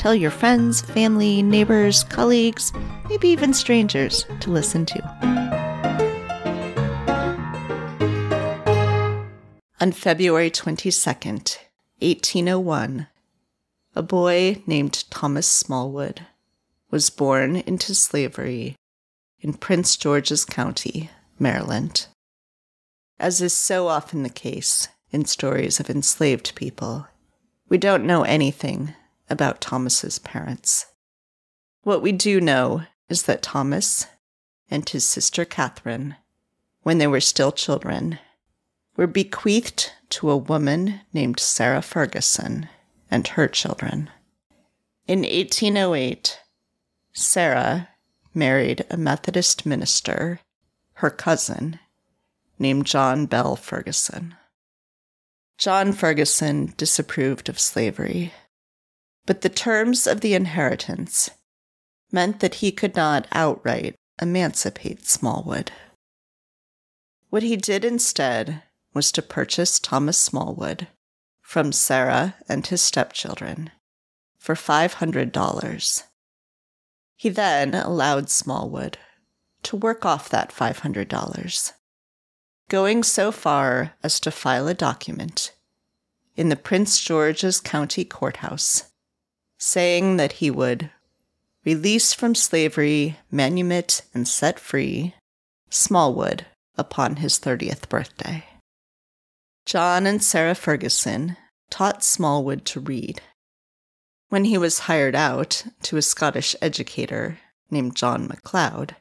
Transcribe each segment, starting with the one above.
tell your friends, family, neighbors, colleagues, maybe even strangers to listen to. On February 22nd, 1801, a boy named Thomas Smallwood was born into slavery in Prince George's County, Maryland. As is so often the case in stories of enslaved people, we don't know anything about Thomas's parents. What we do know is that Thomas and his sister Catherine, when they were still children, were bequeathed to a woman named Sarah Ferguson and her children. In 1808, Sarah married a Methodist minister, her cousin, named John Bell Ferguson. John Ferguson disapproved of slavery but the terms of the inheritance meant that he could not outright emancipate Smallwood. What he did instead was to purchase Thomas Smallwood from Sarah and his stepchildren for $500. He then allowed Smallwood to work off that $500, going so far as to file a document in the Prince George's County Courthouse saying that he would release from slavery, manumit, and set free Smallwood upon his 30th birthday. John and Sarah Ferguson taught Smallwood to read. When he was hired out to a Scottish educator named John MacLeod,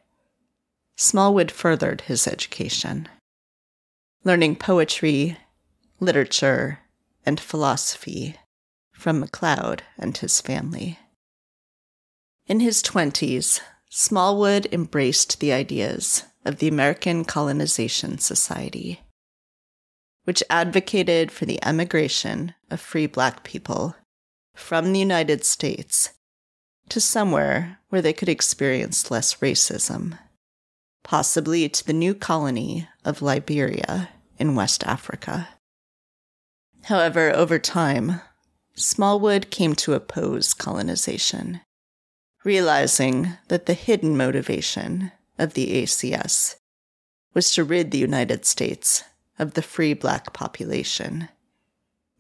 Smallwood furthered his education, learning poetry, literature, and philosophy from MacLeod and his family. In his 20s, Smallwood embraced the ideas of the American Colonization Society, which advocated for the emigration of free black people from the United States to somewhere where they could experience less racism, possibly to the new colony of Liberia in West Africa. However, over time, Smallwood came to oppose colonization, realizing that the hidden motivation of the ACS was to rid the United States of the free black population,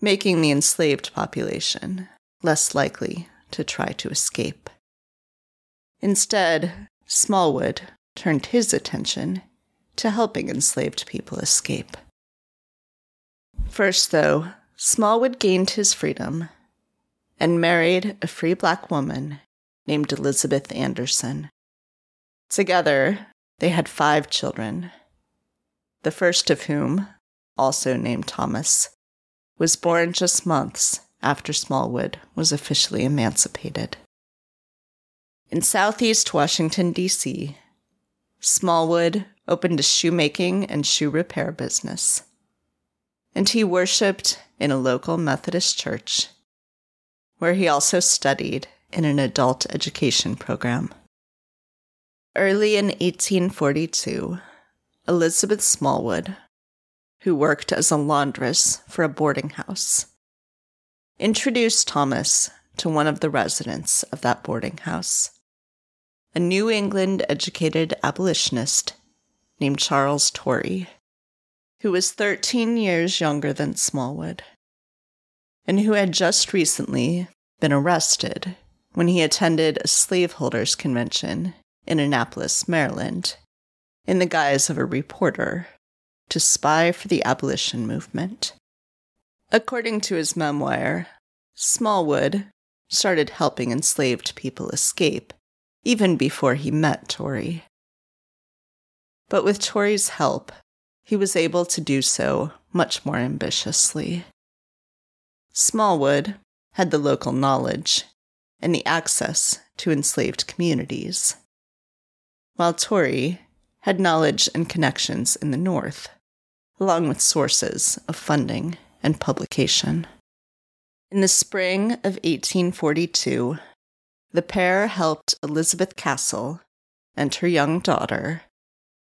making the enslaved population less likely to try to escape. Instead, Smallwood turned his attention to helping enslaved people escape. First, though, Smallwood gained his freedom and married a free black woman named Elizabeth Anderson. Together, they had five children, the first of whom, also named Thomas, was born just months after Smallwood was officially emancipated. In southeast Washington, D.C., Smallwood opened a shoemaking and shoe repair business and he worshiped in a local Methodist church, where he also studied in an adult education program. Early in 1842, Elizabeth Smallwood, who worked as a laundress for a boarding house, introduced Thomas to one of the residents of that boarding house, a New England educated abolitionist named Charles Torrey who was 13 years younger than Smallwood, and who had just recently been arrested when he attended a slaveholders convention in Annapolis, Maryland, in the guise of a reporter to spy for the abolition movement. According to his memoir, Smallwood started helping enslaved people escape even before he met Torrey. But with Torrey's help, he was able to do so much more ambitiously. Smallwood had the local knowledge and the access to enslaved communities, while Torrey had knowledge and connections in the North, along with sources of funding and publication. In the spring of 1842, the pair helped Elizabeth Castle and her young daughter,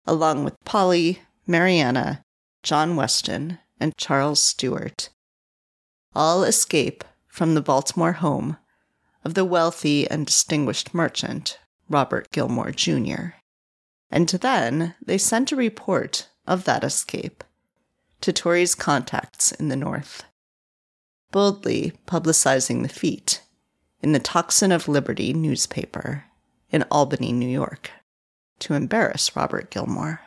along with Polly, Mariana, John Weston, and Charles Stewart, all escape from the Baltimore home of the wealthy and distinguished merchant Robert Gilmor, Jr. And then they sent a report of that escape to Torrey's contacts in the North, boldly publicizing the feat in the Tocsin of Liberty newspaper in Albany, New York, to embarrass Robert Gilmor.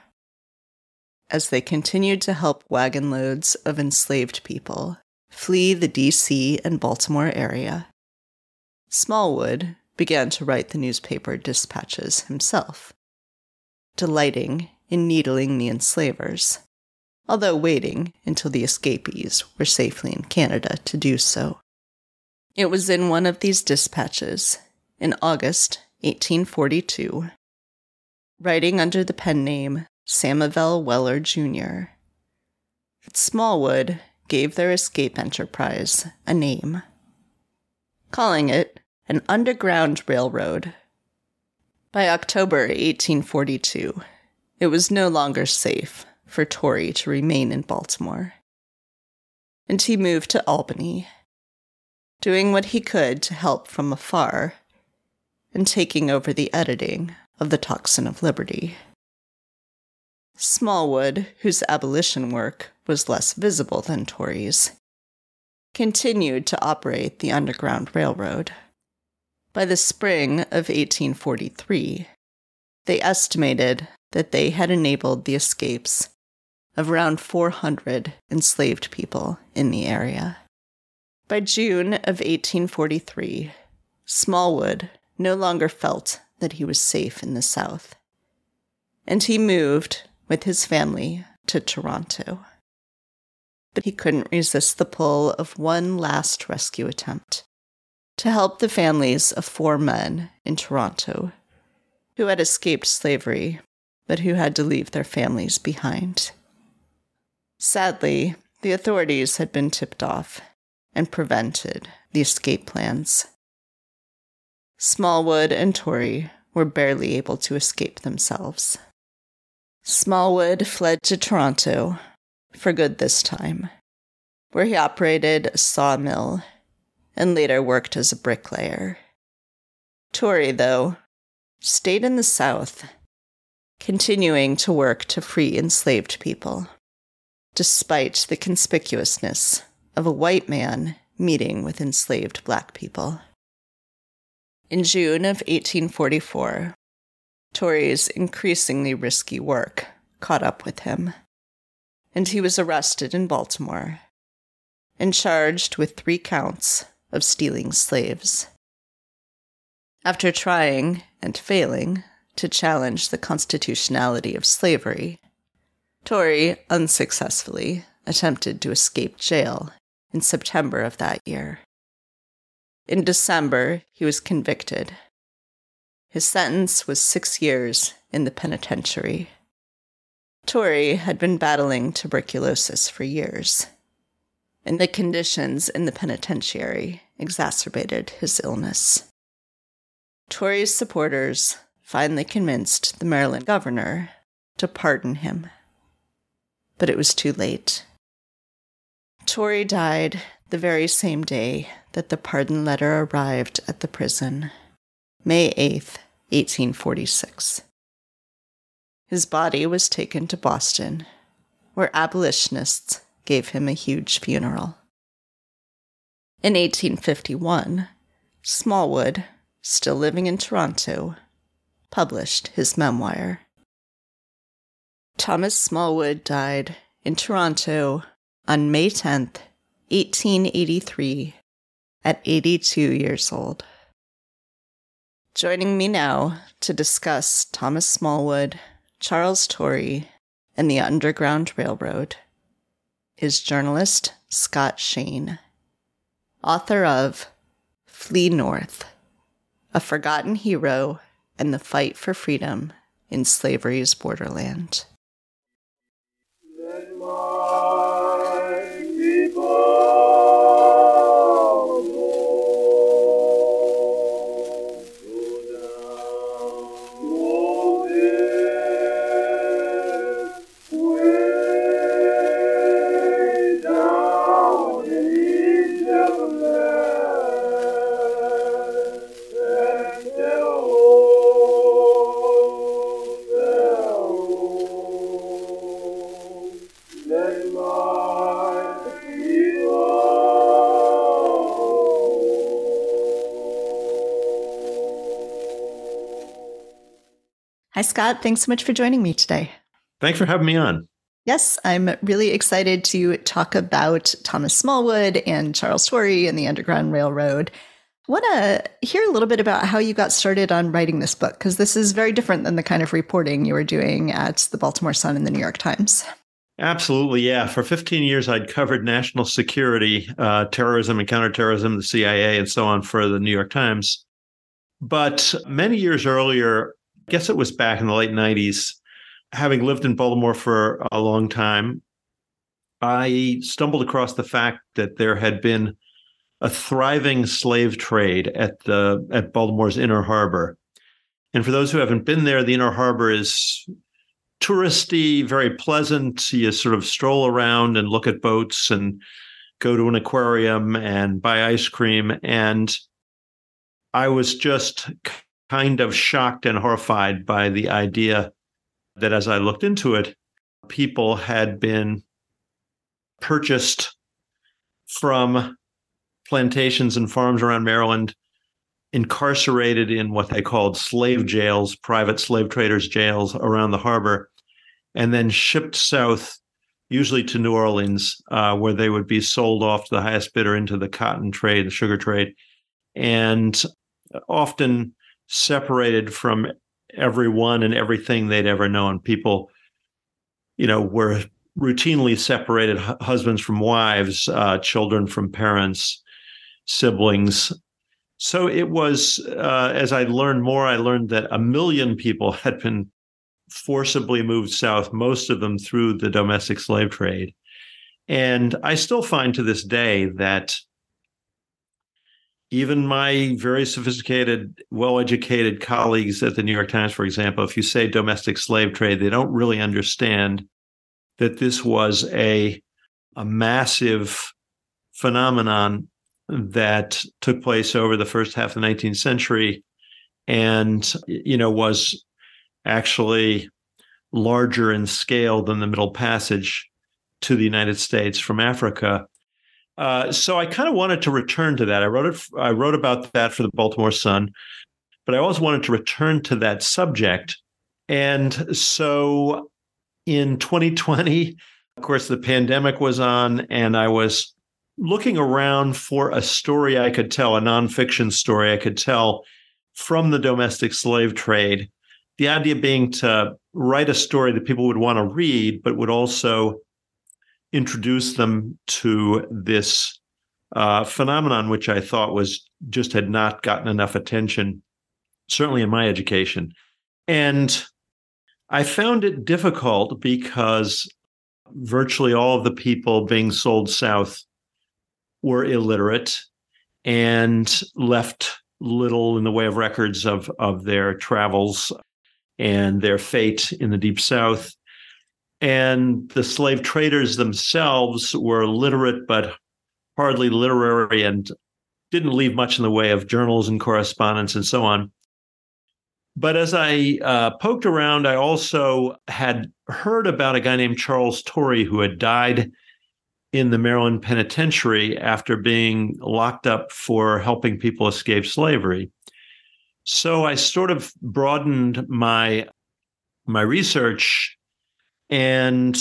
As they continued to help wagon loads of enslaved people flee the D.C. and Baltimore area, Smallwood began to write the newspaper dispatches himself, delighting in needling the enslavers, although waiting until the escapees were safely in Canada to do so. It was in one of these dispatches, in August 1842, writing under the pen name Samivel Weller Jr., Smallwood gave their escape enterprise a name, calling it an underground railroad. By October 1842, it was no longer safe for Torrey to remain in Baltimore, and he moved to Albany doing what he could to help from afar, and taking over the editing of the Tocsin of Liberty. Smallwood, whose abolition work was less visible than Torrey's, continued to operate the Underground Railroad. By the spring of 1843, they estimated that they had enabled the escapes of around 400 enslaved people in the area. By June of 1843, Smallwood no longer felt that he was safe in the South, and he moved with his family to Toronto. But he couldn't resist the pull of one last rescue attempt to help the families of four men in Toronto who had escaped slavery but who had to leave their families behind. Sadly, the authorities had been tipped off and prevented the escape plans. Smallwood and Torrey were barely able to escape themselves. Smallwood fled to Toronto for good this time, where he operated a sawmill and later worked as a bricklayer. Torrey, though, stayed in the South, continuing to work to free enslaved people, despite the conspicuousness of a white man meeting with enslaved black people. In June of 1844, Torrey's increasingly risky work caught up with him, and he was arrested in Baltimore and charged with three counts of stealing slaves. After trying and failing to challenge the constitutionality of slavery, Torrey unsuccessfully attempted to escape jail in September of that year. In December, he was convicted. His sentence was six years in the penitentiary. Torrey had been battling tuberculosis for years, and the conditions in the penitentiary exacerbated his illness. Torrey's supporters finally convinced the Maryland governor to pardon him, but it was too late. Torrey died the very same day that the pardon letter arrived at the prison, May 8th, 1846. His body was taken to Boston, where abolitionists gave him a huge funeral. In 1851, Smallwood, still living in Toronto, published his memoir. Thomas Smallwood died in Toronto on May 10th, 1883, at 82 years old. Joining me now to discuss Thomas Smallwood, Charles Torrey, and the Underground Railroad is journalist Scott Shane, author of Flee North a forgotten hero, and the fight for freedom in slavery's borderland. Hi, Scott. Thanks so much for joining me today. Thanks for having me on. Yes, I'm really excited to talk about Thomas Smallwood and Charles Torrey and the Underground Railroad. I want to hear a little bit about how you got started on writing this book, because this is very different than the kind of reporting you were doing at the Baltimore Sun and the New York Times. Absolutely, yeah. For 15 years, I'd covered national security, uh, terrorism and counterterrorism, the CIA, and so on for the New York Times. But many years earlier, guess it was back in the late 90s, having lived in Baltimore for a long time, I stumbled across the fact that there had been a thriving slave trade at the at Baltimore's Inner Harbor. And for those who haven't been there, the Inner Harbor is touristy, very pleasant. You sort of stroll around and look at boats and go to an aquarium and buy ice cream. And I was just kind of shocked and horrified by the idea that as I looked into it, people had been purchased from plantations and farms around Maryland, incarcerated in what they called slave jails, private slave traders' jails around the harbor, and then shipped south, usually to New Orleans, uh, where they would be sold off to the highest bidder into the cotton trade, the sugar trade, and often separated from everyone and everything they'd ever known. People, you know, were routinely separated husbands from wives, uh, children from parents, siblings. So it was, uh, as I learned more, I learned that a million people had been forcibly moved south, most of them through the domestic slave trade. And I still find to this day that even my very sophisticated, well educated colleagues at the New York Times, for example, if you say domestic slave trade, they don't really understand that this was a, a massive phenomenon that took place over the first half of the 19th century and you know was actually larger in scale than the middle passage to the united states from africa uh, so I kind of wanted to return to that. I wrote it. I wrote about that for the Baltimore Sun, but I always wanted to return to that subject. And so in 2020, of course, the pandemic was on, and I was looking around for a story I could tell, a nonfiction story I could tell from the domestic slave trade. The idea being to write a story that people would want to read, but would also introduce them to this uh, phenomenon, which I thought was just had not gotten enough attention, certainly in my education. And I found it difficult because virtually all of the people being sold south were illiterate and left little in the way of records of, of their travels and their fate in the deep south. And the slave traders themselves were literate, but hardly literary and didn't leave much in the way of journals and correspondence and so on. But as I uh, poked around, I also had heard about a guy named Charles Torrey who had died in the Maryland penitentiary after being locked up for helping people escape slavery. So I sort of broadened my my research and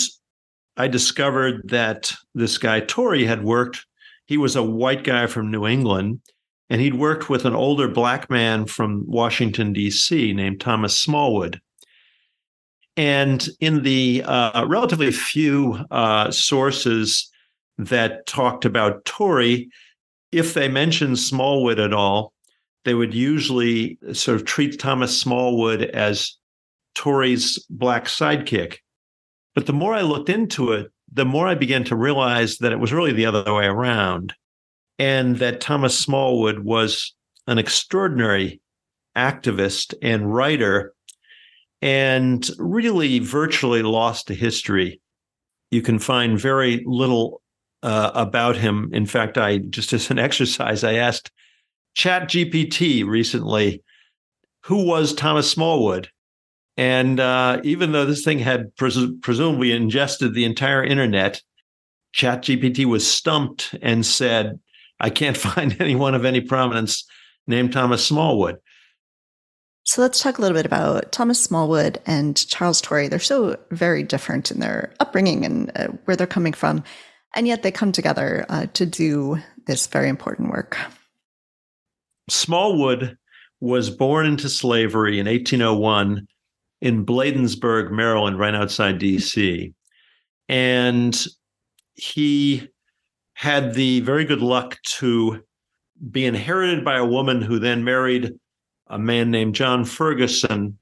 I discovered that this guy, Torrey, had worked, he was a white guy from New England, and he'd worked with an older black man from Washington, D.C., named Thomas Smallwood. And in the uh, relatively few uh, sources that talked about Torrey, if they mentioned Smallwood at all, they would usually sort of treat Thomas Smallwood as Torrey's black sidekick. But the more I looked into it, the more I began to realize that it was really the other way around, and that Thomas Smallwood was an extraordinary activist and writer and really virtually lost to history. You can find very little uh, about him. In fact, I just as an exercise, I asked Chat GPT recently, who was Thomas Smallwood? And uh, even though this thing had pres- presumably ingested the entire internet, ChatGPT was stumped and said, I can't find anyone of any prominence named Thomas Smallwood. So let's talk a little bit about Thomas Smallwood and Charles Torrey. They're so very different in their upbringing and uh, where they're coming from. And yet they come together uh, to do this very important work. Smallwood was born into slavery in 1801 in Bladensburg, Maryland, right outside DC. And he had the very good luck to be inherited by a woman who then married a man named John Ferguson,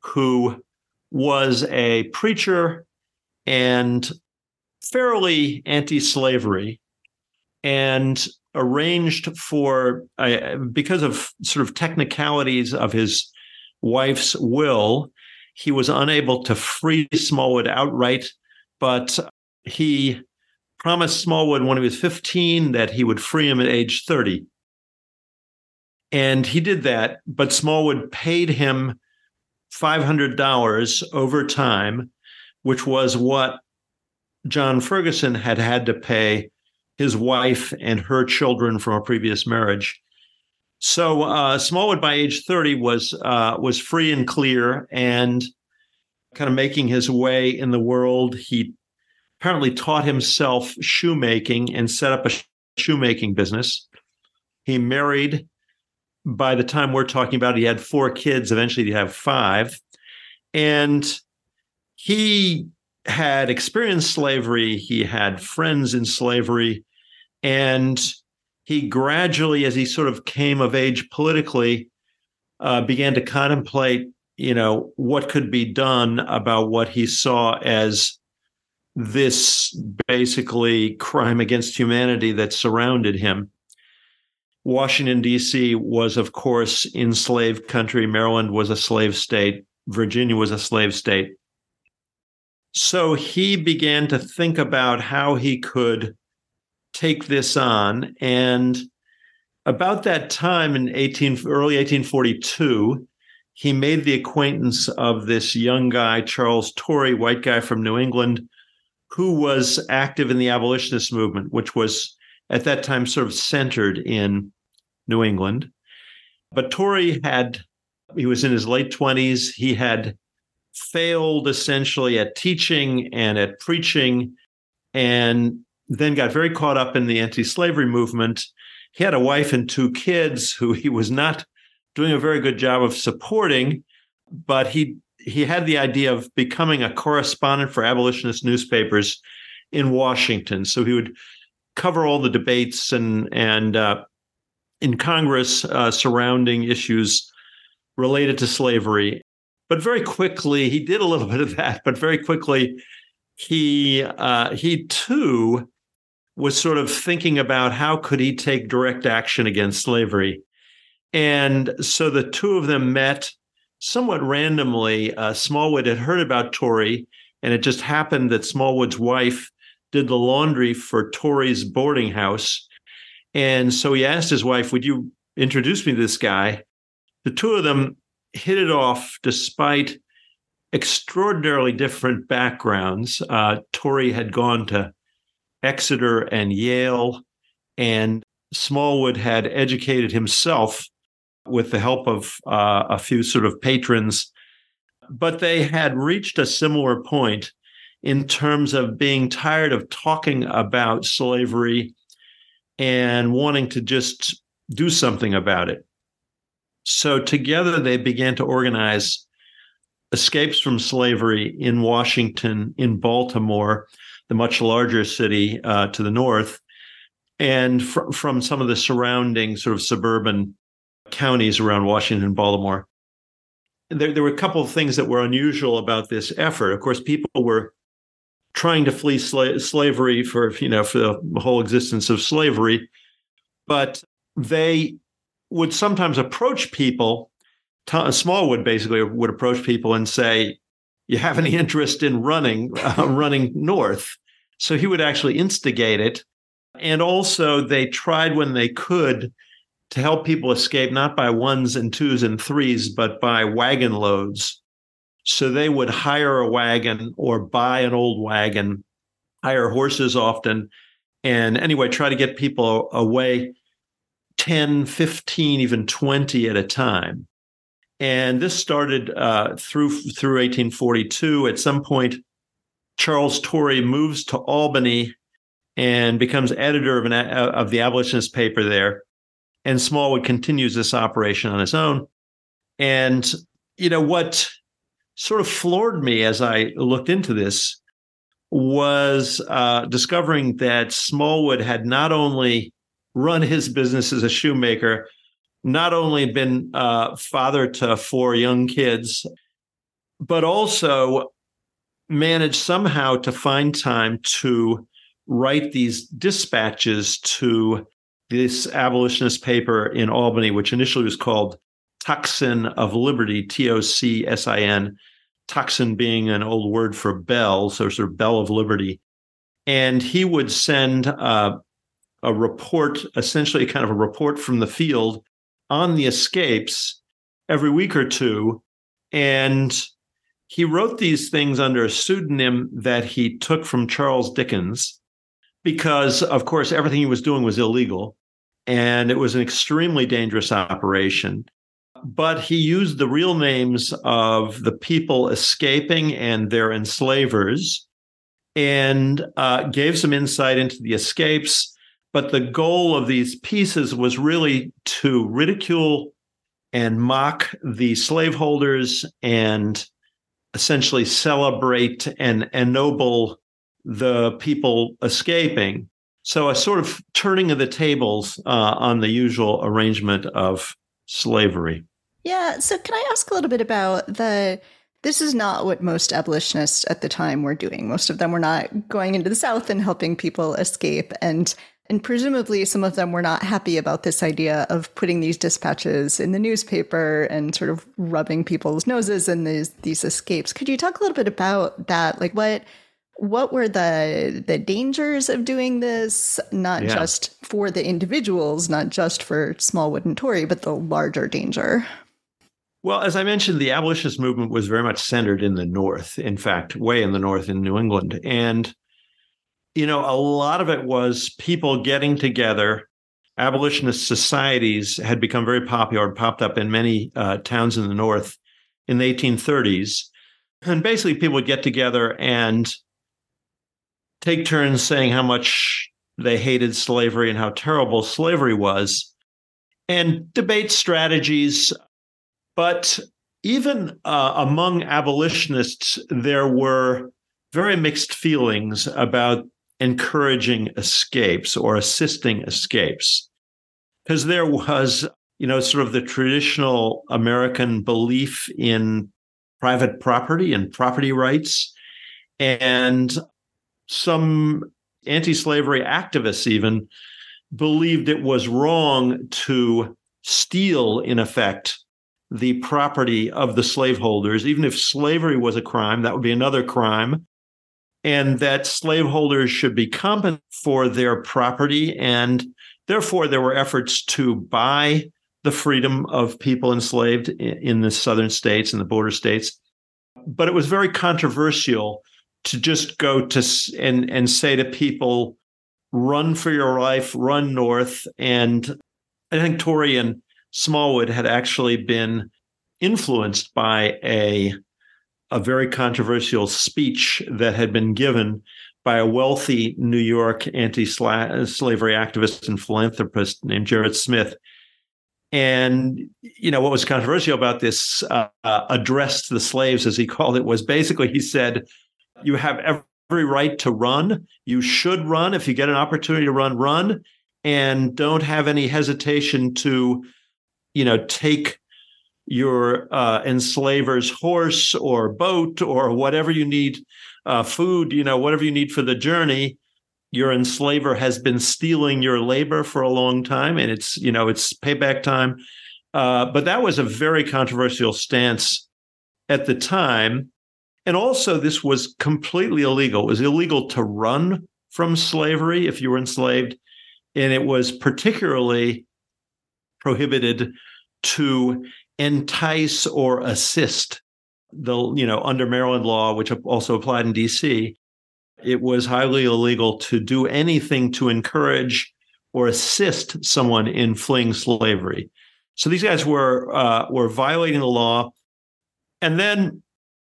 who was a preacher and fairly anti slavery and arranged for, uh, because of sort of technicalities of his wife's will, he was unable to free Smallwood outright, but he promised Smallwood when he was 15 that he would free him at age 30. And he did that, but Smallwood paid him $500 over time, which was what John Ferguson had had to pay his wife and her children from a previous marriage. So uh, Smallwood, by age thirty, was uh, was free and clear, and kind of making his way in the world. He apparently taught himself shoemaking and set up a shoemaking business. He married. By the time we're talking about, he had four kids. Eventually, he had five, and he had experienced slavery. He had friends in slavery, and he gradually, as he sort of came of age politically, uh, began to contemplate, you know, what could be done about what he saw as this basically crime against humanity that surrounded him. Washington, D.C. was, of course, enslaved country. Maryland was a slave state. Virginia was a slave state. So he began to think about how he could take this on. And about that time in 18, early 1842, he made the acquaintance of this young guy, Charles Torrey, white guy from New England, who was active in the abolitionist movement, which was at that time sort of centered in New England. But Torrey had, he was in his late 20s. He had failed essentially at teaching and at preaching. And then got very caught up in the anti-slavery movement. He had a wife and two kids who he was not doing a very good job of supporting, but he he had the idea of becoming a correspondent for abolitionist newspapers in Washington. So he would cover all the debates and and uh, in Congress uh, surrounding issues related to slavery. But very quickly, he did a little bit of that. But very quickly, he uh, he too was sort of thinking about how could he take direct action against slavery. And so the two of them met somewhat randomly. Uh, Smallwood had heard about Torrey, and it just happened that Smallwood's wife did the laundry for Torrey's boarding house. And so he asked his wife, Would you introduce me to this guy? The two of them hit it off despite extraordinarily different backgrounds. Uh, Torrey had gone to Exeter and Yale. And Smallwood had educated himself with the help of uh, a few sort of patrons. But they had reached a similar point in terms of being tired of talking about slavery and wanting to just do something about it. So together they began to organize escapes from slavery in Washington, in Baltimore, the much larger city uh, to the north, and fr- from some of the surrounding sort of suburban counties around Washington and Baltimore. There, there were a couple of things that were unusual about this effort. Of course, people were trying to flee sla- slavery for you know for the whole existence of slavery, but they would sometimes approach people. Smallwood basically would approach people and say, "You have any interest in running uh, running north?" So he would actually instigate it, and also they tried when they could to help people escape not by ones and twos and threes, but by wagon loads. So they would hire a wagon or buy an old wagon, hire horses often, and anyway, try to get people away 10, 15, even 20 at a time. And this started uh, through through 1842. At some point, Charles Torrey moves to Albany and becomes editor of, an, of the abolitionist paper there. And Smallwood continues this operation on his own. And you know what sort of floored me as I looked into this was uh, discovering that Smallwood had not only run his business as a shoemaker, not only been uh, father to four young kids, but also managed somehow to find time to write these dispatches to this abolitionist paper in Albany, which initially was called Tocsin of Liberty, T O C S I N, Tocsin being an old word for bell, so sort of bell of liberty. And he would send uh, a report, essentially kind of a report from the field on the escapes every week or two. And he wrote these things under a pseudonym that he took from Charles Dickens because, of course, everything he was doing was illegal and it was an extremely dangerous operation but he used the real names of the people escaping and their enslavers and uh, gave some insight into the escapes. But the goal of these pieces was really to ridicule and mock the slaveholders and essentially celebrate and ennoble the people escaping. So, a sort of turning of the tables uh, on the usual arrangement of slavery. Yeah. So, can I ask a little bit about the? This is not what most abolitionists at the time were doing. Most of them were not going into the South and helping people escape, and and presumably some of them were not happy about this idea of putting these dispatches in the newspaper and sort of rubbing people's noses in these these escapes. Could you talk a little bit about that? Like what what were the the dangers of doing this not yeah. just for the individuals not just for smallwood and Torrey, but the larger danger well as i mentioned the abolitionist movement was very much centered in the north in fact way in the north in new england and you know a lot of it was people getting together abolitionist societies had become very popular and popped up in many uh, towns in the north in the 1830s and basically people would get together and take turns saying how much they hated slavery and how terrible slavery was, and debate strategies. But even uh, among abolitionists, there were very mixed feelings about encouraging escapes or assisting escapes. Because there was, you know, sort of the traditional American belief in private property and property rights. And some anti slavery activists even believed it was wrong to steal, in effect, the property of the slaveholders. Even if slavery was a crime, that would be another crime. And that slaveholders should be compensated for their property. And therefore, there were efforts to buy the freedom of people enslaved in the southern states and the border states. But it was very controversial to just go to and and say to people, run for your life, run north. And I think Torrey and Smallwood had actually been influenced by a a very controversial speech that had been given by a wealthy New York anti-slavery activist and philanthropist named Gerrit Smith. And you know what was controversial about this uh, address to the slaves, as he called it, was basically he said, you have every right to run. You should run. If you get an opportunity to run, run. And don't have any hesitation to you know, take your uh, enslaver's horse or boat or whatever you need, uh, food, you know, whatever you need for the journey. Your enslaver has been stealing your labor for a long time, and it's you know it's payback time. Uh, but that was a very controversial stance at the time, and also this was completely illegal. It was illegal to run from slavery if you were enslaved, and it was particularly prohibited to entice or assist the you know under Maryland law, which also applied in D.C. It was highly illegal to do anything to encourage or assist someone in fleeing slavery. So these guys were uh, were violating the law, and then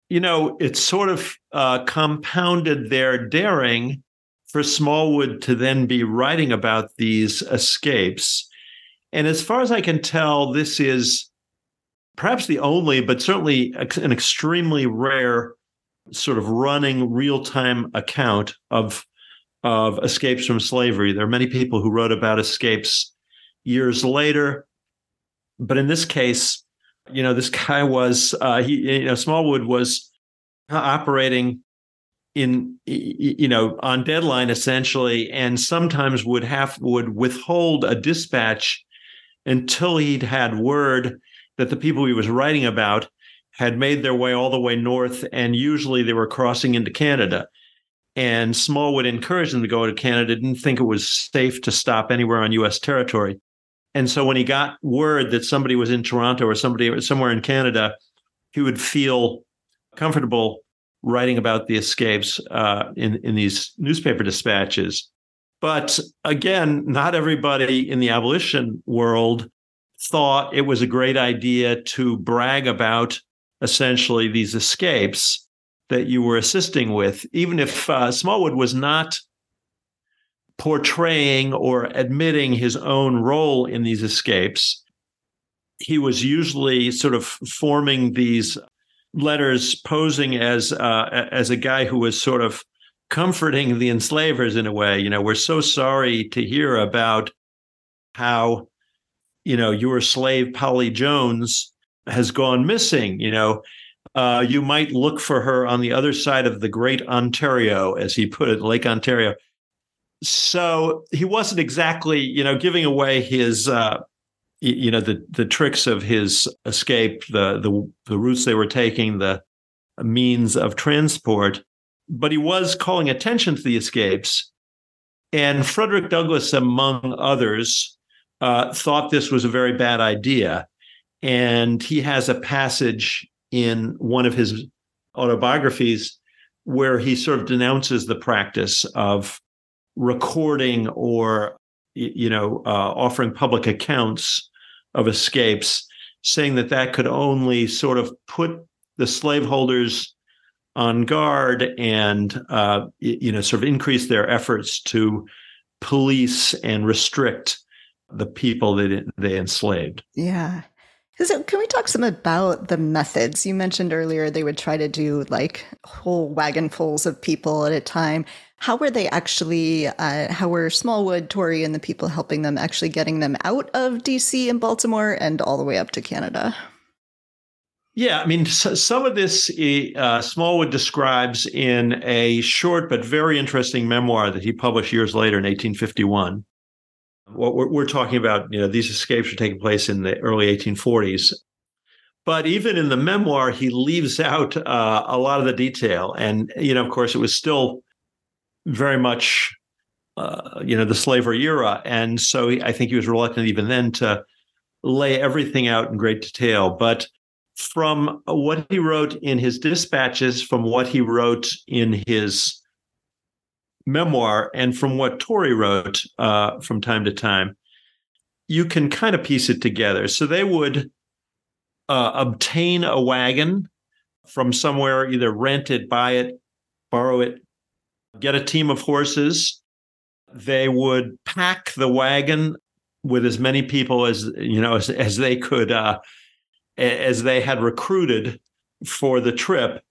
you know it sort of uh, compounded their daring for Smallwood to then be writing about these escapes. And as far as I can tell, this is perhaps the only, but certainly an extremely rare sort of running real time account of of escapes from slavery. There are many people who wrote about escapes years later, but in this case, you know, this guy was uh, he you know Smallwood was operating in you know on deadline essentially, and sometimes would have would withhold a dispatch until he'd had word that the people he was writing about had made their way all the way north, and usually they were crossing into Canada. And Smallwood encouraged them to go to Canada, didn't think it was safe to stop anywhere on US territory. And so when he got word that somebody was in Toronto or somebody somewhere in Canada, he would feel comfortable writing about the escapes uh, in, in these newspaper dispatches. But again, not everybody in the abolition world thought it was a great idea to brag about essentially these escapes that you were assisting with, even if uh, Smallwood was not portraying or admitting his own role in these escapes. He was usually sort of forming these letters, posing as uh, as a guy who was sort of comforting the enslavers in a way. You know, we're so sorry to hear about how you know, your slave Polly Jones has gone missing. You know, uh, you might look for her on the other side of the Great Ontario, as he put it, Lake Ontario. So he wasn't exactly, you know, giving away his, uh, you know, the the tricks of his escape, the the the routes they were taking, the means of transport, but he was calling attention to the escapes. And Frederick Douglass, among others, uh, thought this was a very bad idea. And he has a passage in one of his autobiographies where he sort of denounces the practice of recording or you know uh, offering public accounts of escapes saying that that could only sort of put the slaveholders on guard and uh, you know sort of increase their efforts to police and restrict the people that they enslaved. Yeah. So can we talk some about the methods? You mentioned earlier they would try to do like whole wagonfuls of people at a time. How were they actually, uh, how were Smallwood, Torrey, and the people helping them actually getting them out of DC and Baltimore and all the way up to Canada? Yeah, I mean, some of this uh, Smallwood describes in a short but very interesting memoir that he published years later in 1851 what we're, we're talking about, you know, these escapes are taking place in the early 1840s. But even in the memoir, he leaves out uh, a lot of the detail. And, you know, of course, it was still very much, uh, you know, the slavery era. And so I think he was reluctant even then to lay everything out in great detail. But from what he wrote in his dispatches, from what he wrote in his memoir and from what Torrey wrote uh, from time to time, you can kind of piece it together. So they would uh, obtain a wagon from somewhere, either rent it, buy it, borrow it, get a team of horses. They would pack the wagon with as many people as you know as, as they could, uh, as they had recruited for the trip,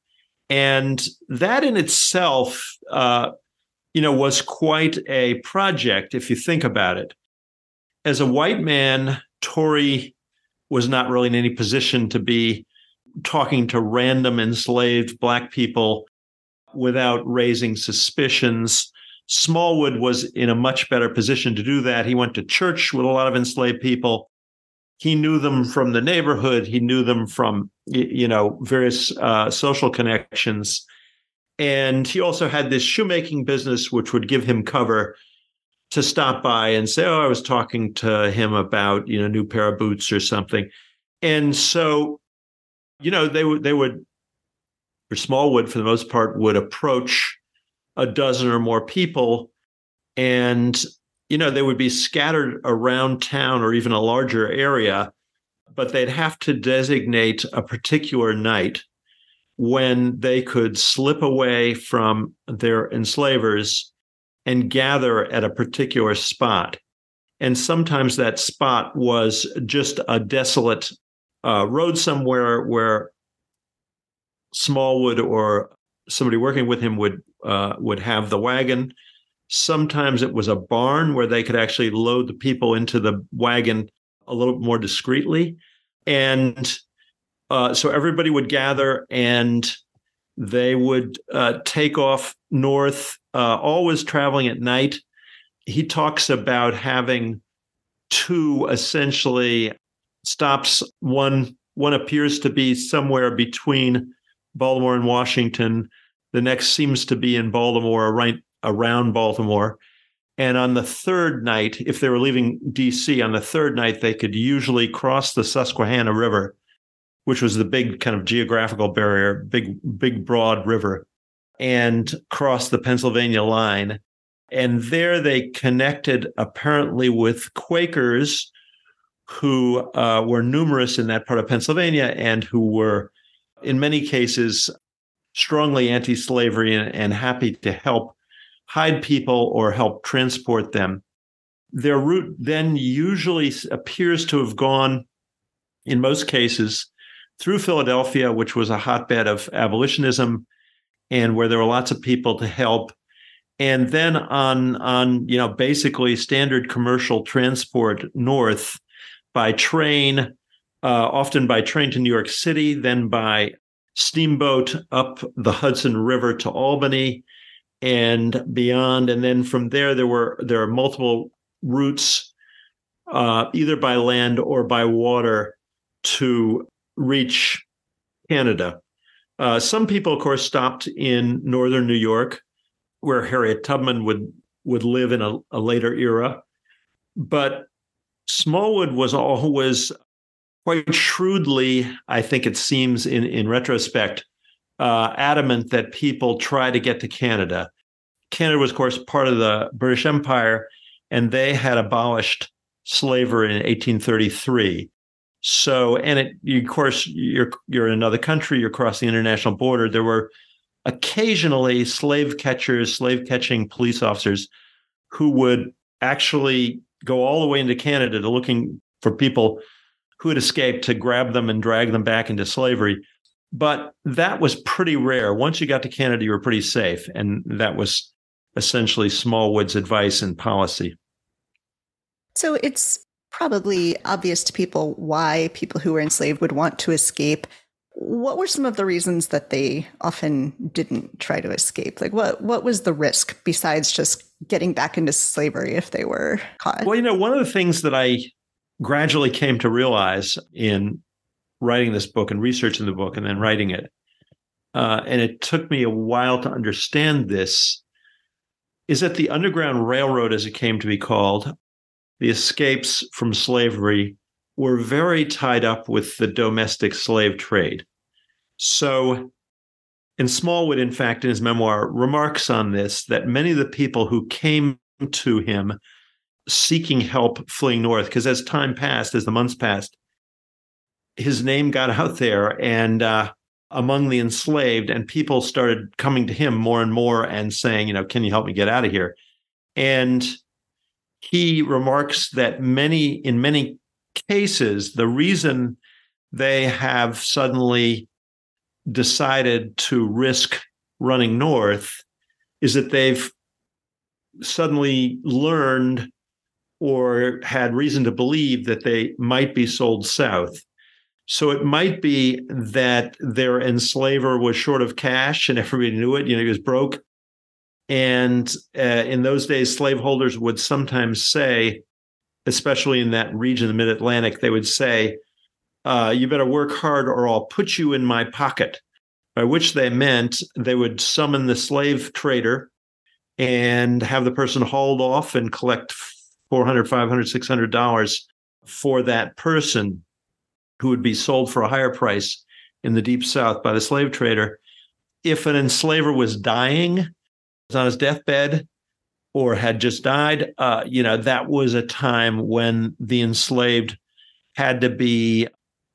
and that in itself uh, you know, was quite a project if you think about it. As a white man, Torrey was not really in any position to be talking to random enslaved black people without raising suspicions. Smallwood was in a much better position to do that. He went to church with a lot of enslaved people. He knew them from the neighborhood. He knew them from, you know, various uh, social connections. And he also had this shoemaking business, which would give him cover to stop by and say, "Oh, I was talking to him about you know new pair of boots or something," and so you know they would they would or Smallwood for the most part would approach a dozen or more people, and you know they would be scattered around town or even a larger area, but they'd have to designate a particular night when they could slip away from their enslavers and gather at a particular spot. And sometimes that spot was just a desolate uh, road somewhere where Smallwood or somebody working with him would uh, would have the wagon. Sometimes it was a barn where they could actually load the people into the wagon a little more discreetly, and uh, so everybody would gather and they would uh, take off north, uh, always traveling at night. He talks about having two essentially stops. One one appears to be somewhere between Baltimore and Washington. The next seems to be in Baltimore, right around Baltimore. And on the third night, if they were leaving DC on the third night, they could usually cross the Susquehanna River which was the big kind of geographical barrier, big, big, broad river, and crossed the Pennsylvania line. And there they connected apparently with Quakers who uh, were numerous in that part of Pennsylvania and who were, in many cases, strongly anti slavery and, and happy to help hide people or help transport them. Their route then usually appears to have gone, in most cases, through Philadelphia, which was a hotbed of abolitionism and where there were lots of people to help. And then on on you know basically standard commercial transport north by train, uh, often by train to New York City, then by steamboat up the Hudson River to Albany and beyond. And then from there, there were there are multiple routes, uh, either by land or by water, to reach Canada. Uh, some people, of course, stopped in northern New York, where Harriet Tubman would would live in a, a later era. But Smallwood was always quite shrewdly, I think it seems in in retrospect, uh, adamant that people try to get to Canada. Canada was, of course, part of the British Empire, and they had abolished slavery in 1833. So, and it, you, of course, you're you're in another country. You're crossing the international border. There were occasionally slave catchers, slave catching police officers who would actually go all the way into Canada to looking for people who had escaped to grab them and drag them back into slavery. But that was pretty rare. Once you got to Canada, you were pretty safe. And that was essentially Smallwood's advice and policy. So it's probably obvious to people why people who were enslaved would want to escape. What were some of the reasons that they often didn't try to escape? Like what what was the risk besides just getting back into slavery if they were caught? Well, you know, one of the things that I gradually came to realize in writing this book and researching the book and then writing it, uh, and it took me a while to understand this, is that the Underground Railroad, as it came to be called, the escapes from slavery were very tied up with the domestic slave trade. So, and Smallwood, in fact, in his memoir, remarks on this that many of the people who came to him seeking help fleeing north, because as time passed, as the months passed, his name got out there and uh, among the enslaved, and people started coming to him more and more and saying, you know, can you help me get out of here? And he remarks that many, in many cases, the reason they have suddenly decided to risk running north is that they've suddenly learned or had reason to believe that they might be sold south. So it might be that their enslaver was short of cash and everybody knew it. You know, he was broke. And uh, in those days, slaveholders would sometimes say, especially in that region, the mid Atlantic, they would say, uh, You better work hard or I'll put you in my pocket. By which they meant they would summon the slave trader and have the person hauled off and collect 400 500 600 dollars for that person who would be sold for a higher price in the deep south by the slave trader if an enslaver was dying was on his deathbed or had just died uh, you know that was a time when the enslaved had to be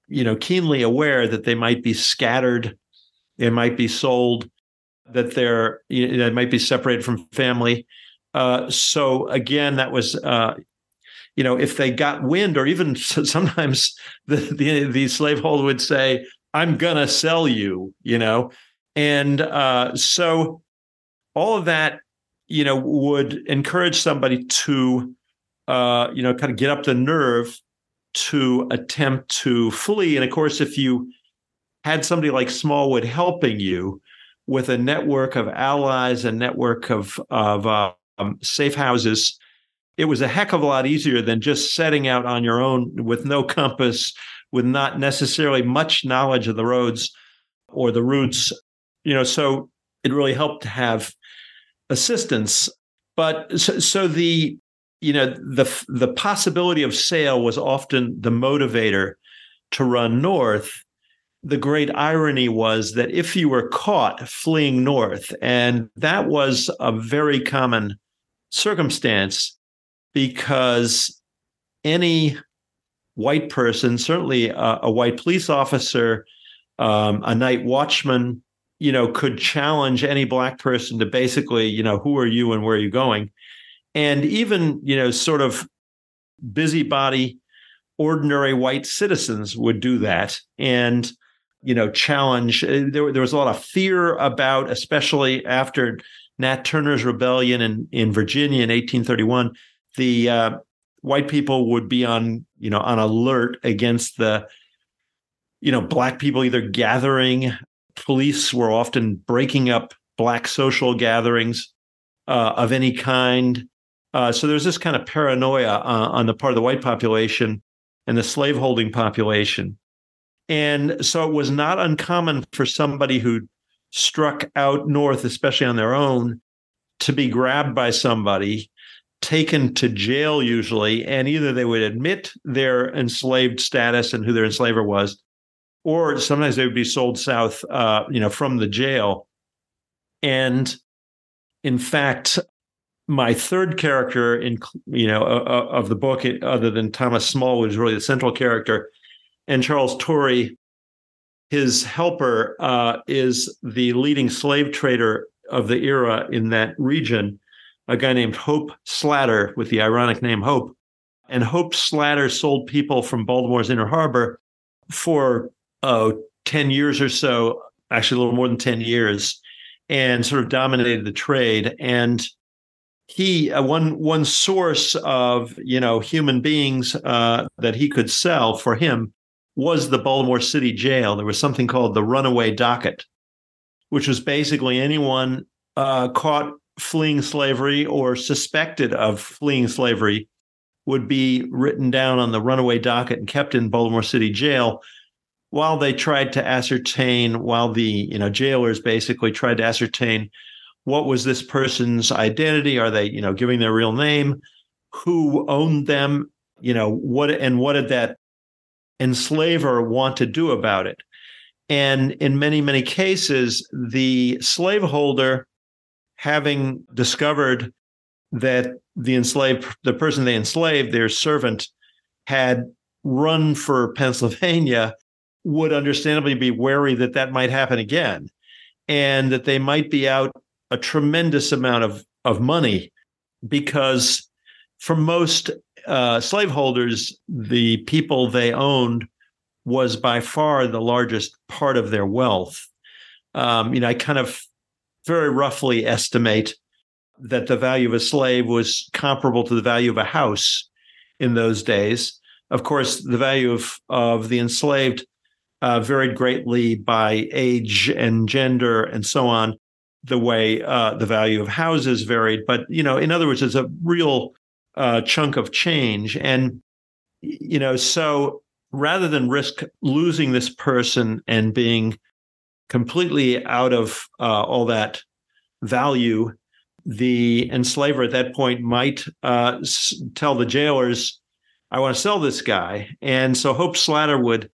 you know keenly aware that they might be scattered they might be sold that they're you know, they might be separated from family. Uh, so again, that was uh, you know if they got wind, or even sometimes the the, the slaveholder would say, "I'm gonna sell you," you know, and uh, so all of that you know would encourage somebody to uh, you know kind of get up the nerve to attempt to flee. And of course, if you had somebody like Smallwood helping you, with a network of allies, a network of of um, safe houses, it was a heck of a lot easier than just setting out on your own with no compass, with not necessarily much knowledge of the roads or the routes. You know, so it really helped to have assistance. But so, so the you know the the possibility of sale was often the motivator to run north the great irony was that if you were caught fleeing north, and that was a very common circumstance because any white person, certainly a, a white police officer, um, a night watchman, you know, could challenge any black person to basically, you know, who are you and where are you going? And even, you know, sort of busybody, ordinary white citizens would do that. And you know, challenge. Uh, there, there was a lot of fear about, especially after Nat Turner's rebellion in, in Virginia in 1831. The uh, white people would be on, you know, on alert against the, you know, black people either gathering. Police were often breaking up black social gatherings uh, of any kind. Uh, so there's this kind of paranoia uh, on the part of the white population and the slaveholding population and so it was not uncommon for somebody who struck out north, especially on their own, to be grabbed by somebody, taken to jail usually, and either they would admit their enslaved status and who their enslaver was, or sometimes they would be sold south, uh, you know, from the jail. And in fact, my third character in you know uh, of the book, other than Thomas Smallwood, is really the central character and Charles Torrey, his helper, uh, is the leading slave trader of the era in that region, a guy named Hope Slatter with the ironic name Hope. And Hope Slatter sold people from Baltimore's Inner Harbor for oh, 10 years or so, actually a little more than 10 years, and sort of dominated the trade. And he uh, one one source of you know human beings uh, that he could sell for him was the Baltimore City Jail. There was something called the runaway docket, which was basically anyone uh, caught fleeing slavery or suspected of fleeing slavery would be written down on the runaway docket and kept in Baltimore City Jail while they tried to ascertain, while the you know jailers basically tried to ascertain what was this person's identity? Are they you know giving their real name? Who owned them? You know what and what did that enslaver want to do about it. And in many, many cases, the slaveholder, having discovered that the enslaved, the person they enslaved, their servant, had run for Pennsylvania, would understandably be wary that that might happen again, and that they might be out a tremendous amount of, of money because for most uh, slaveholders, the people they owned was by far the largest part of their wealth. Um, you know, I kind of very roughly estimate that the value of a slave was comparable to the value of a house in those days. Of course, the value of, of the enslaved uh, varied greatly by age and gender and so on. The way uh, the value of houses varied, but you know, in other words, it's a real uh, chunk of change, and you know, so rather than risk losing this person and being completely out of uh, all that value, the enslaver at that point might uh, tell the jailers, I want to sell this guy. And so Hope Slatter would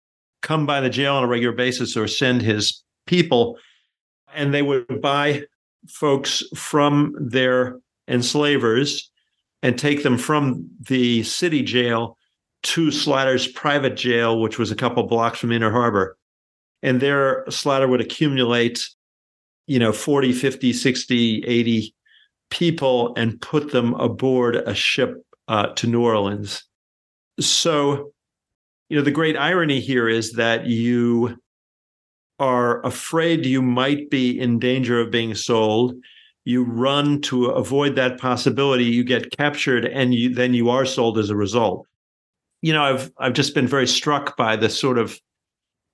come by the jail on a regular basis or send his people, and they would buy folks from their enslavers and take them from the city jail to Slatter's private jail, which was a couple blocks from Inner Harbor. And there, Slatter would accumulate, you know, 40, 50, 60, 80 people and put them aboard a ship uh, to New Orleans. So, you know, the great irony here is that you are afraid you might be in danger of being sold. You run to avoid that possibility. You get captured, and you, then you are sold as a result. You know, I've I've just been very struck by the sort of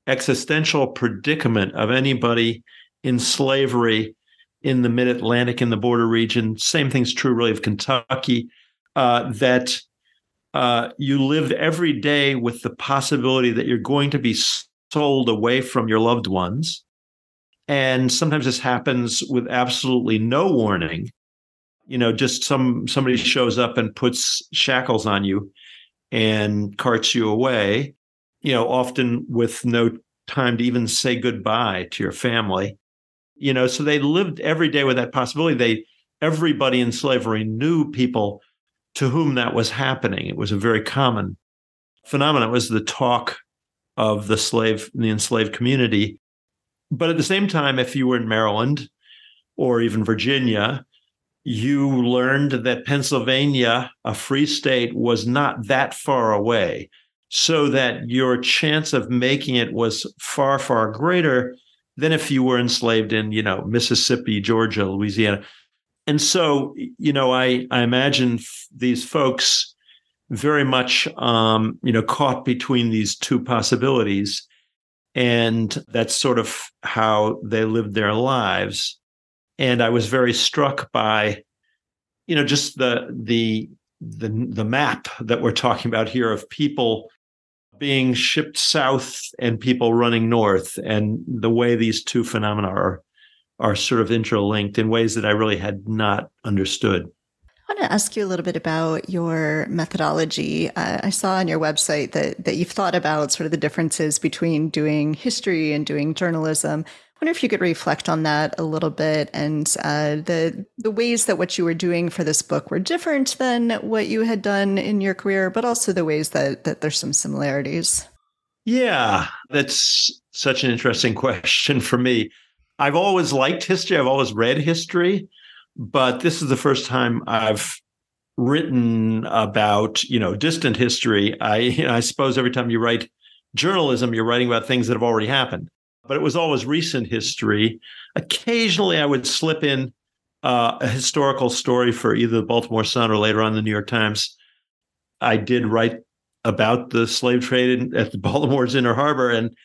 existential predicament of anybody in slavery in the mid Atlantic in the border region. Same thing's true, really, of Kentucky. Uh, that uh, you lived every day with the possibility that you're going to be sold away from your loved ones. And sometimes this happens with absolutely no warning. You know, just some somebody shows up and puts shackles on you and carts you away, you know, often with no time to even say goodbye to your family. You know, so they lived every day with that possibility. They everybody in slavery knew people to whom that was happening. It was a very common phenomenon. It was the talk of the slave, the enslaved community. But at the same time, if you were in Maryland or even Virginia, you learned that Pennsylvania, a free state, was not that far away, so that your chance of making it was far, far greater than if you were enslaved in, you know, Mississippi, Georgia, Louisiana. And so, you know, I I imagine f- these folks very much, um, you know, caught between these two possibilities, and that's sort of how they lived their lives. And I was very struck by, you know, just the the the the map that we're talking about here of people being shipped south and people running north, and the way these two phenomena are are sort of interlinked in ways that I really had not understood. I want to ask you a little bit about your methodology. Uh, I saw on your website that that you've thought about sort of the differences between doing history and doing journalism. I wonder if you could reflect on that a little bit and uh, the the ways that what you were doing for this book were different than what you had done in your career, but also the ways that that there's some similarities. Yeah, that's such an interesting question for me. I've always liked history. I've always read history, but this is the first time I've written about you know distant history. I you know, I suppose every time you write journalism, you're writing about things that have already happened. But it was always recent history. Occasionally, I would slip in uh, a historical story for either the Baltimore Sun or later on the New York Times. I did write about the slave trade in, at the Baltimore's Inner Harbor, and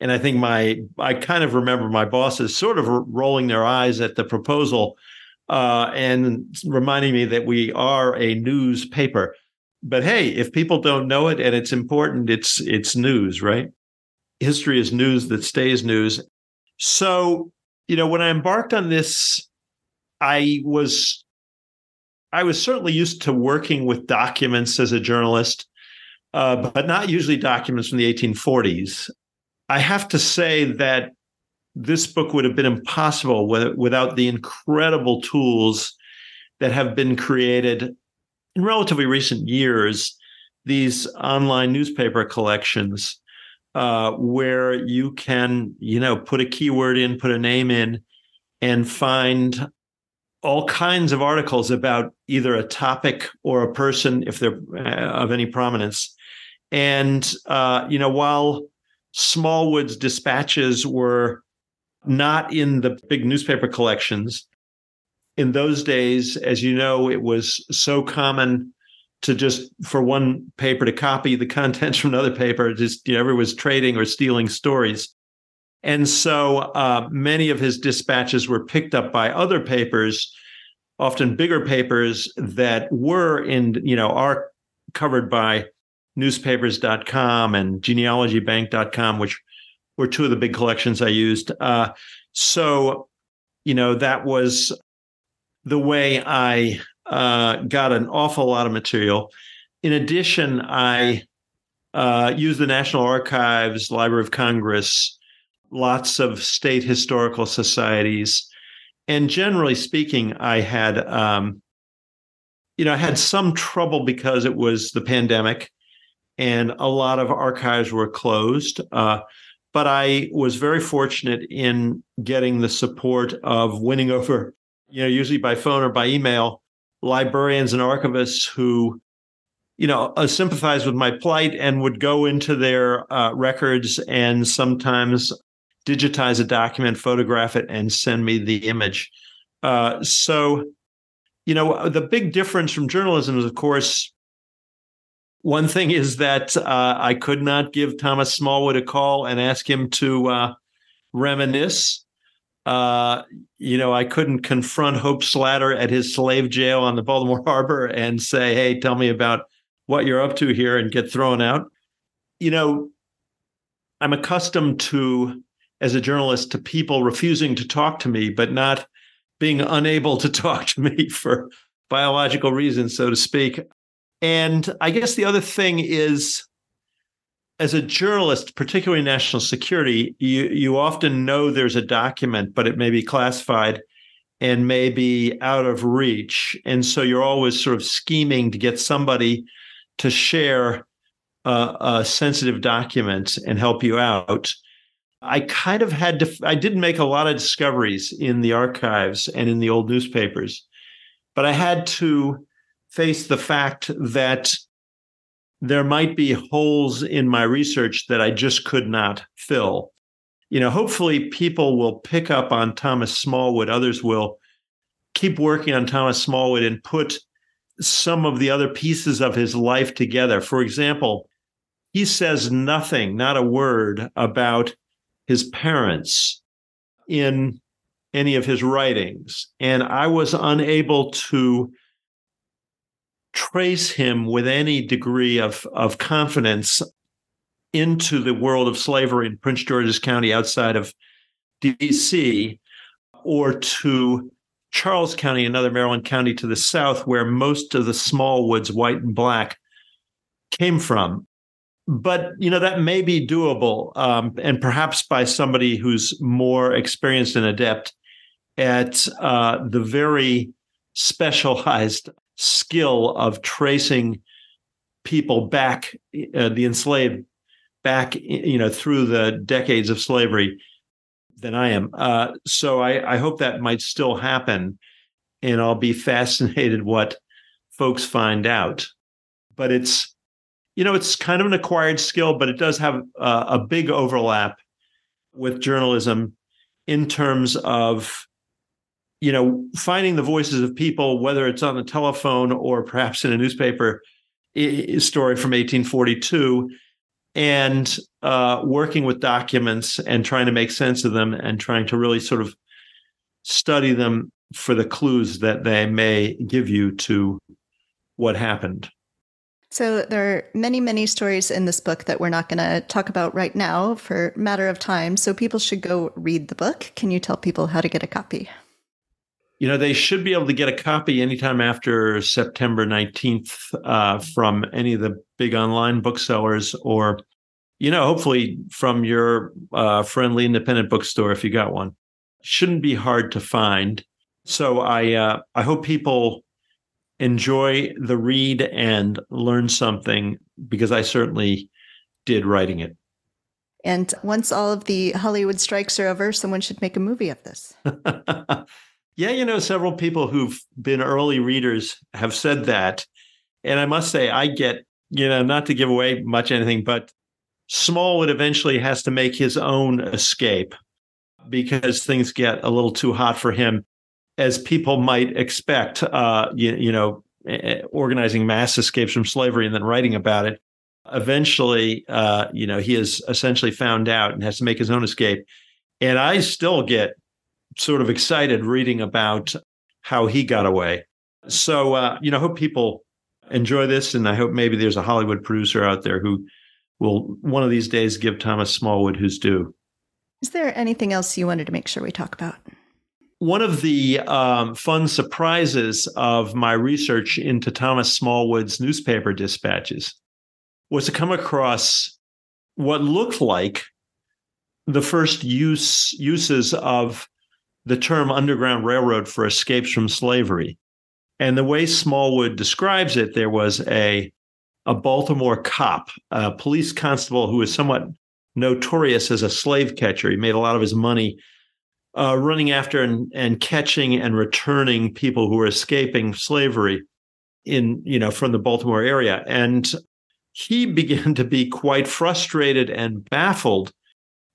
and I think my I kind of remember my bosses sort of rolling their eyes at the proposal uh, and reminding me that we are a newspaper. But hey, if people don't know it and it's important, it's it's news, right? History is news that stays news. So, you know, when I embarked on this, I was I was certainly used to working with documents as a journalist, uh, but not usually documents from the 1840s. I have to say that this book would have been impossible without the incredible tools that have been created in relatively recent years. These online newspaper collections, uh, where you can, you know, put a keyword in, put a name in, and find all kinds of articles about either a topic or a person, if they're uh, of any prominence. And uh, you know, while Smallwood's dispatches were not in the big newspaper collections. In those days, as you know, it was so common to just for one paper to copy the contents from another paper. Just you know, everyone was trading or stealing stories. And so uh, many of his dispatches were picked up by other papers, often bigger papers that were in, you know, are covered by newspapers.com and genealogybank.com, which were two of the big collections I used. Uh, so, you know, that was the way I uh, got an awful lot of material. In addition, I uh, used the National Archives, Library of Congress, lots of state historical societies. And generally speaking, I had, um, you know, I had some trouble because it was the pandemic and a lot of archives were closed. Uh, but I was very fortunate in getting the support of winning over, you know, usually by phone or by email, librarians and archivists who, you know, uh, sympathized with my plight and would go into their uh, records and sometimes digitize a document, photograph it, and send me the image. Uh, so, you know, the big difference from journalism is, of course, one thing is that uh, I could not give Thomas Smallwood a call and ask him to uh, reminisce. Uh, you know, I couldn't confront Hope Slatter at his slave jail on the Baltimore Harbor and say, "Hey, tell me about what you're up to here," and get thrown out. You know, I'm accustomed to, as a journalist, to people refusing to talk to me, but not being unable to talk to me for biological reasons, so to speak. And I guess the other thing is, as a journalist, particularly national security, you you often know there's a document, but it may be classified and may be out of reach, and so you're always sort of scheming to get somebody to share a, a sensitive document and help you out. I kind of had to. I did make a lot of discoveries in the archives and in the old newspapers, but I had to face the fact that there might be holes in my research that I just could not fill. You know, hopefully people will pick up on Thomas Smallwood, others will keep working on Thomas Smallwood and put some of the other pieces of his life together. For example, he says nothing, not a word about his parents in any of his writings. And I was unable to trace him with any degree of, of confidence into the world of slavery in Prince George's County outside of DC or to Charles County, another Maryland county to the south, where most of the Smallwoods, white and black, came from. But you know that may be doable, um, and perhaps by somebody who's more experienced and adept at uh, the very specialized skill of tracing people back, uh, the enslaved back, you know, through the decades of slavery than I am. Uh, so I, I hope that might still happen, and I'll be fascinated what folks find out. But it's, you know, it's kind of an acquired skill, but it does have a big overlap with journalism in terms of you know, finding the voices of people, whether it's on the telephone or perhaps in a newspaper story from 1842, and uh, working with documents and trying to make sense of them and trying to really sort of study them for the clues that they may give you to what happened. So there are many, many stories in this book that we're not going to talk about right now for matter of time. So people should go read the book. Can you tell people how to get a copy? You know they should be able to get a copy anytime after september 19th uh, from any of the big online booksellers or you know hopefully from your uh, friendly independent bookstore if you got one. Shouldn't be hard to find. So i uh, i hope people enjoy the read and learn something because i certainly did writing it. And once all of the hollywood strikes are over someone should make a movie of this Yeah, you know, several people who've been early readers have said that. And I must say, I get, you know, not to give away much anything, but Smallwood eventually has to make his own escape because things get a little too hot for him, as people might expect. Uh, you, you know, organizing mass escapes from slavery and then writing about it. Eventually, uh, you know, he is essentially found out and has to make his own escape. And I still get sort of excited reading about how he got away. So, uh, you know, I hope people enjoy this, and I hope maybe there's a Hollywood producer out there who will one of these days give Thomas Smallwood his due. Is there anything else you wanted to make sure we talk about? One of the um, fun surprises of my research into Thomas Smallwood's newspaper dispatches was to come across what looked like the first use uses of the term Underground Railroad for escapes from slavery. And the way Smallwood describes it, there was a a Baltimore cop, a police constable who was somewhat notorious as a slave catcher. He made a lot of his money uh, running after and, and catching and returning people who were escaping slavery in you know from the Baltimore area. And he began to be quite frustrated and baffled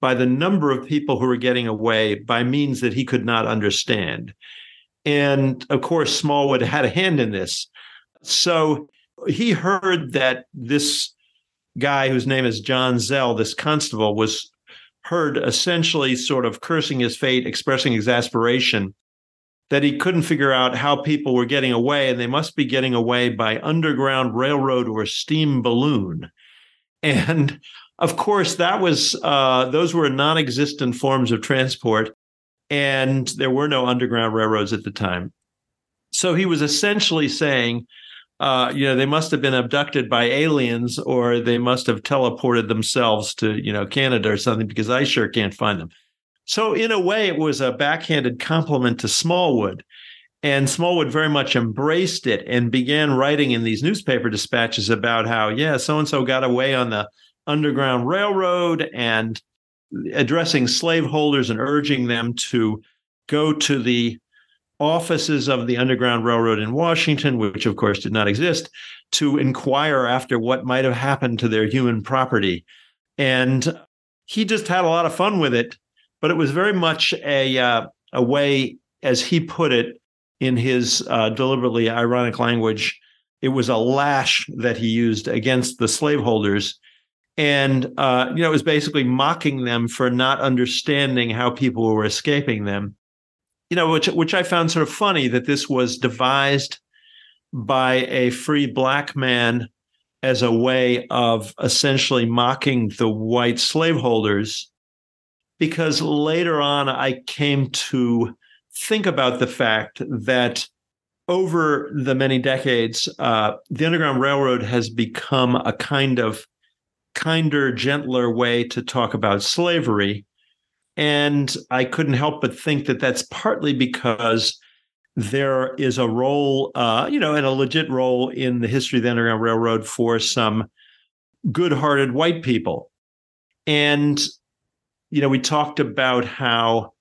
by the number of people who were getting away by means that he could not understand. And of course, Smallwood had a hand in this. So he heard that this guy whose name is John Zell, this constable, was heard essentially sort of cursing his fate, expressing exasperation that he couldn't figure out how people were getting away, and they must be getting away by underground railroad or steam balloon. And of course, that was uh, those were non-existent forms of transport, and there were no underground railroads at the time. So he was essentially saying, uh, you know, they must have been abducted by aliens, or they must have teleported themselves to, you know, Canada or something, because I sure can't find them. So in a way, it was a backhanded compliment to Smallwood. And Smallwood very much embraced it and began writing in these newspaper dispatches about how, yeah, so and so got away on the Underground Railroad and addressing slaveholders and urging them to go to the offices of the Underground Railroad in Washington, which of course did not exist, to inquire after what might have happened to their human property. And he just had a lot of fun with it, but it was very much a uh, a way, as he put it in his uh, deliberately ironic language, it was a lash that he used against the slaveholders and uh, you know it was basically mocking them for not understanding how people were escaping them. You know which which i found sort of funny that this was devised by a free black man as a way of essentially mocking the white slaveholders. Because later on i came to think about the fact that over the many decades uh, the underground railroad has become a kind of kinder, gentler way to talk about slavery. And I couldn't help but think that that's partly because there is a role, uh, you know, and a legit role in the history of the Underground Railroad for some good hearted white people. And, you know, we talked about how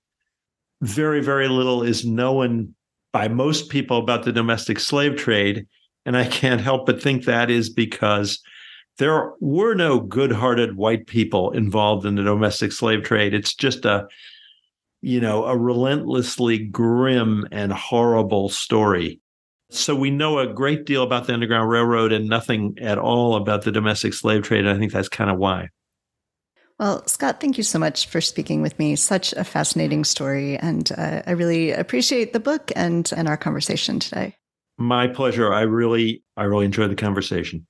very, very little is known by most people about the domestic slave trade. And I can't help but think that is because there were no good-hearted white people involved in the domestic slave trade. It's just a you know, a relentlessly grim and horrible story. So we know a great deal about the Underground Railroad and nothing at all about the domestic slave trade. And I think that's kind of why. Well, Scott, thank you so much for speaking with me. Such a fascinating story. And uh, I really appreciate the book and, and our conversation today. My pleasure. I really, I really enjoyed the conversation.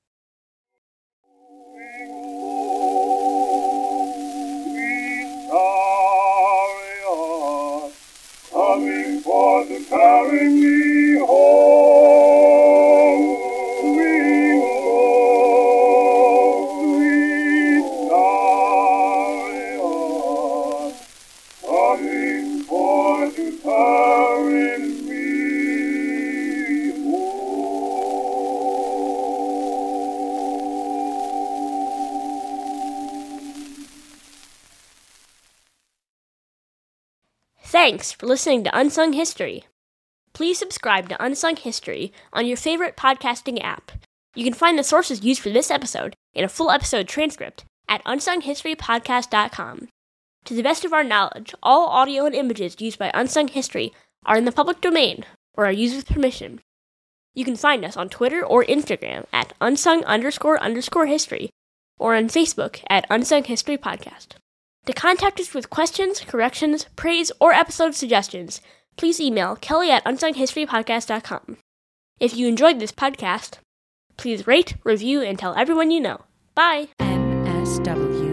Thanks for listening to Unsung History. Please subscribe to Unsung History on your favorite podcasting app. You can find the sources used for this episode and a full episode transcript at unsunghistorypodcast.com. To the best of our knowledge, all audio and images used by Unsung History are in the public domain or are used with permission. You can find us on Twitter or Instagram at unsung underscore underscore history or on Facebook at Unsung History Podcast. To contact us with questions, corrections, praise, or episode suggestions, please email kelly at unsunghistorypodcast.com. If you enjoyed this podcast, please rate, review, and tell everyone you know. Bye! NSW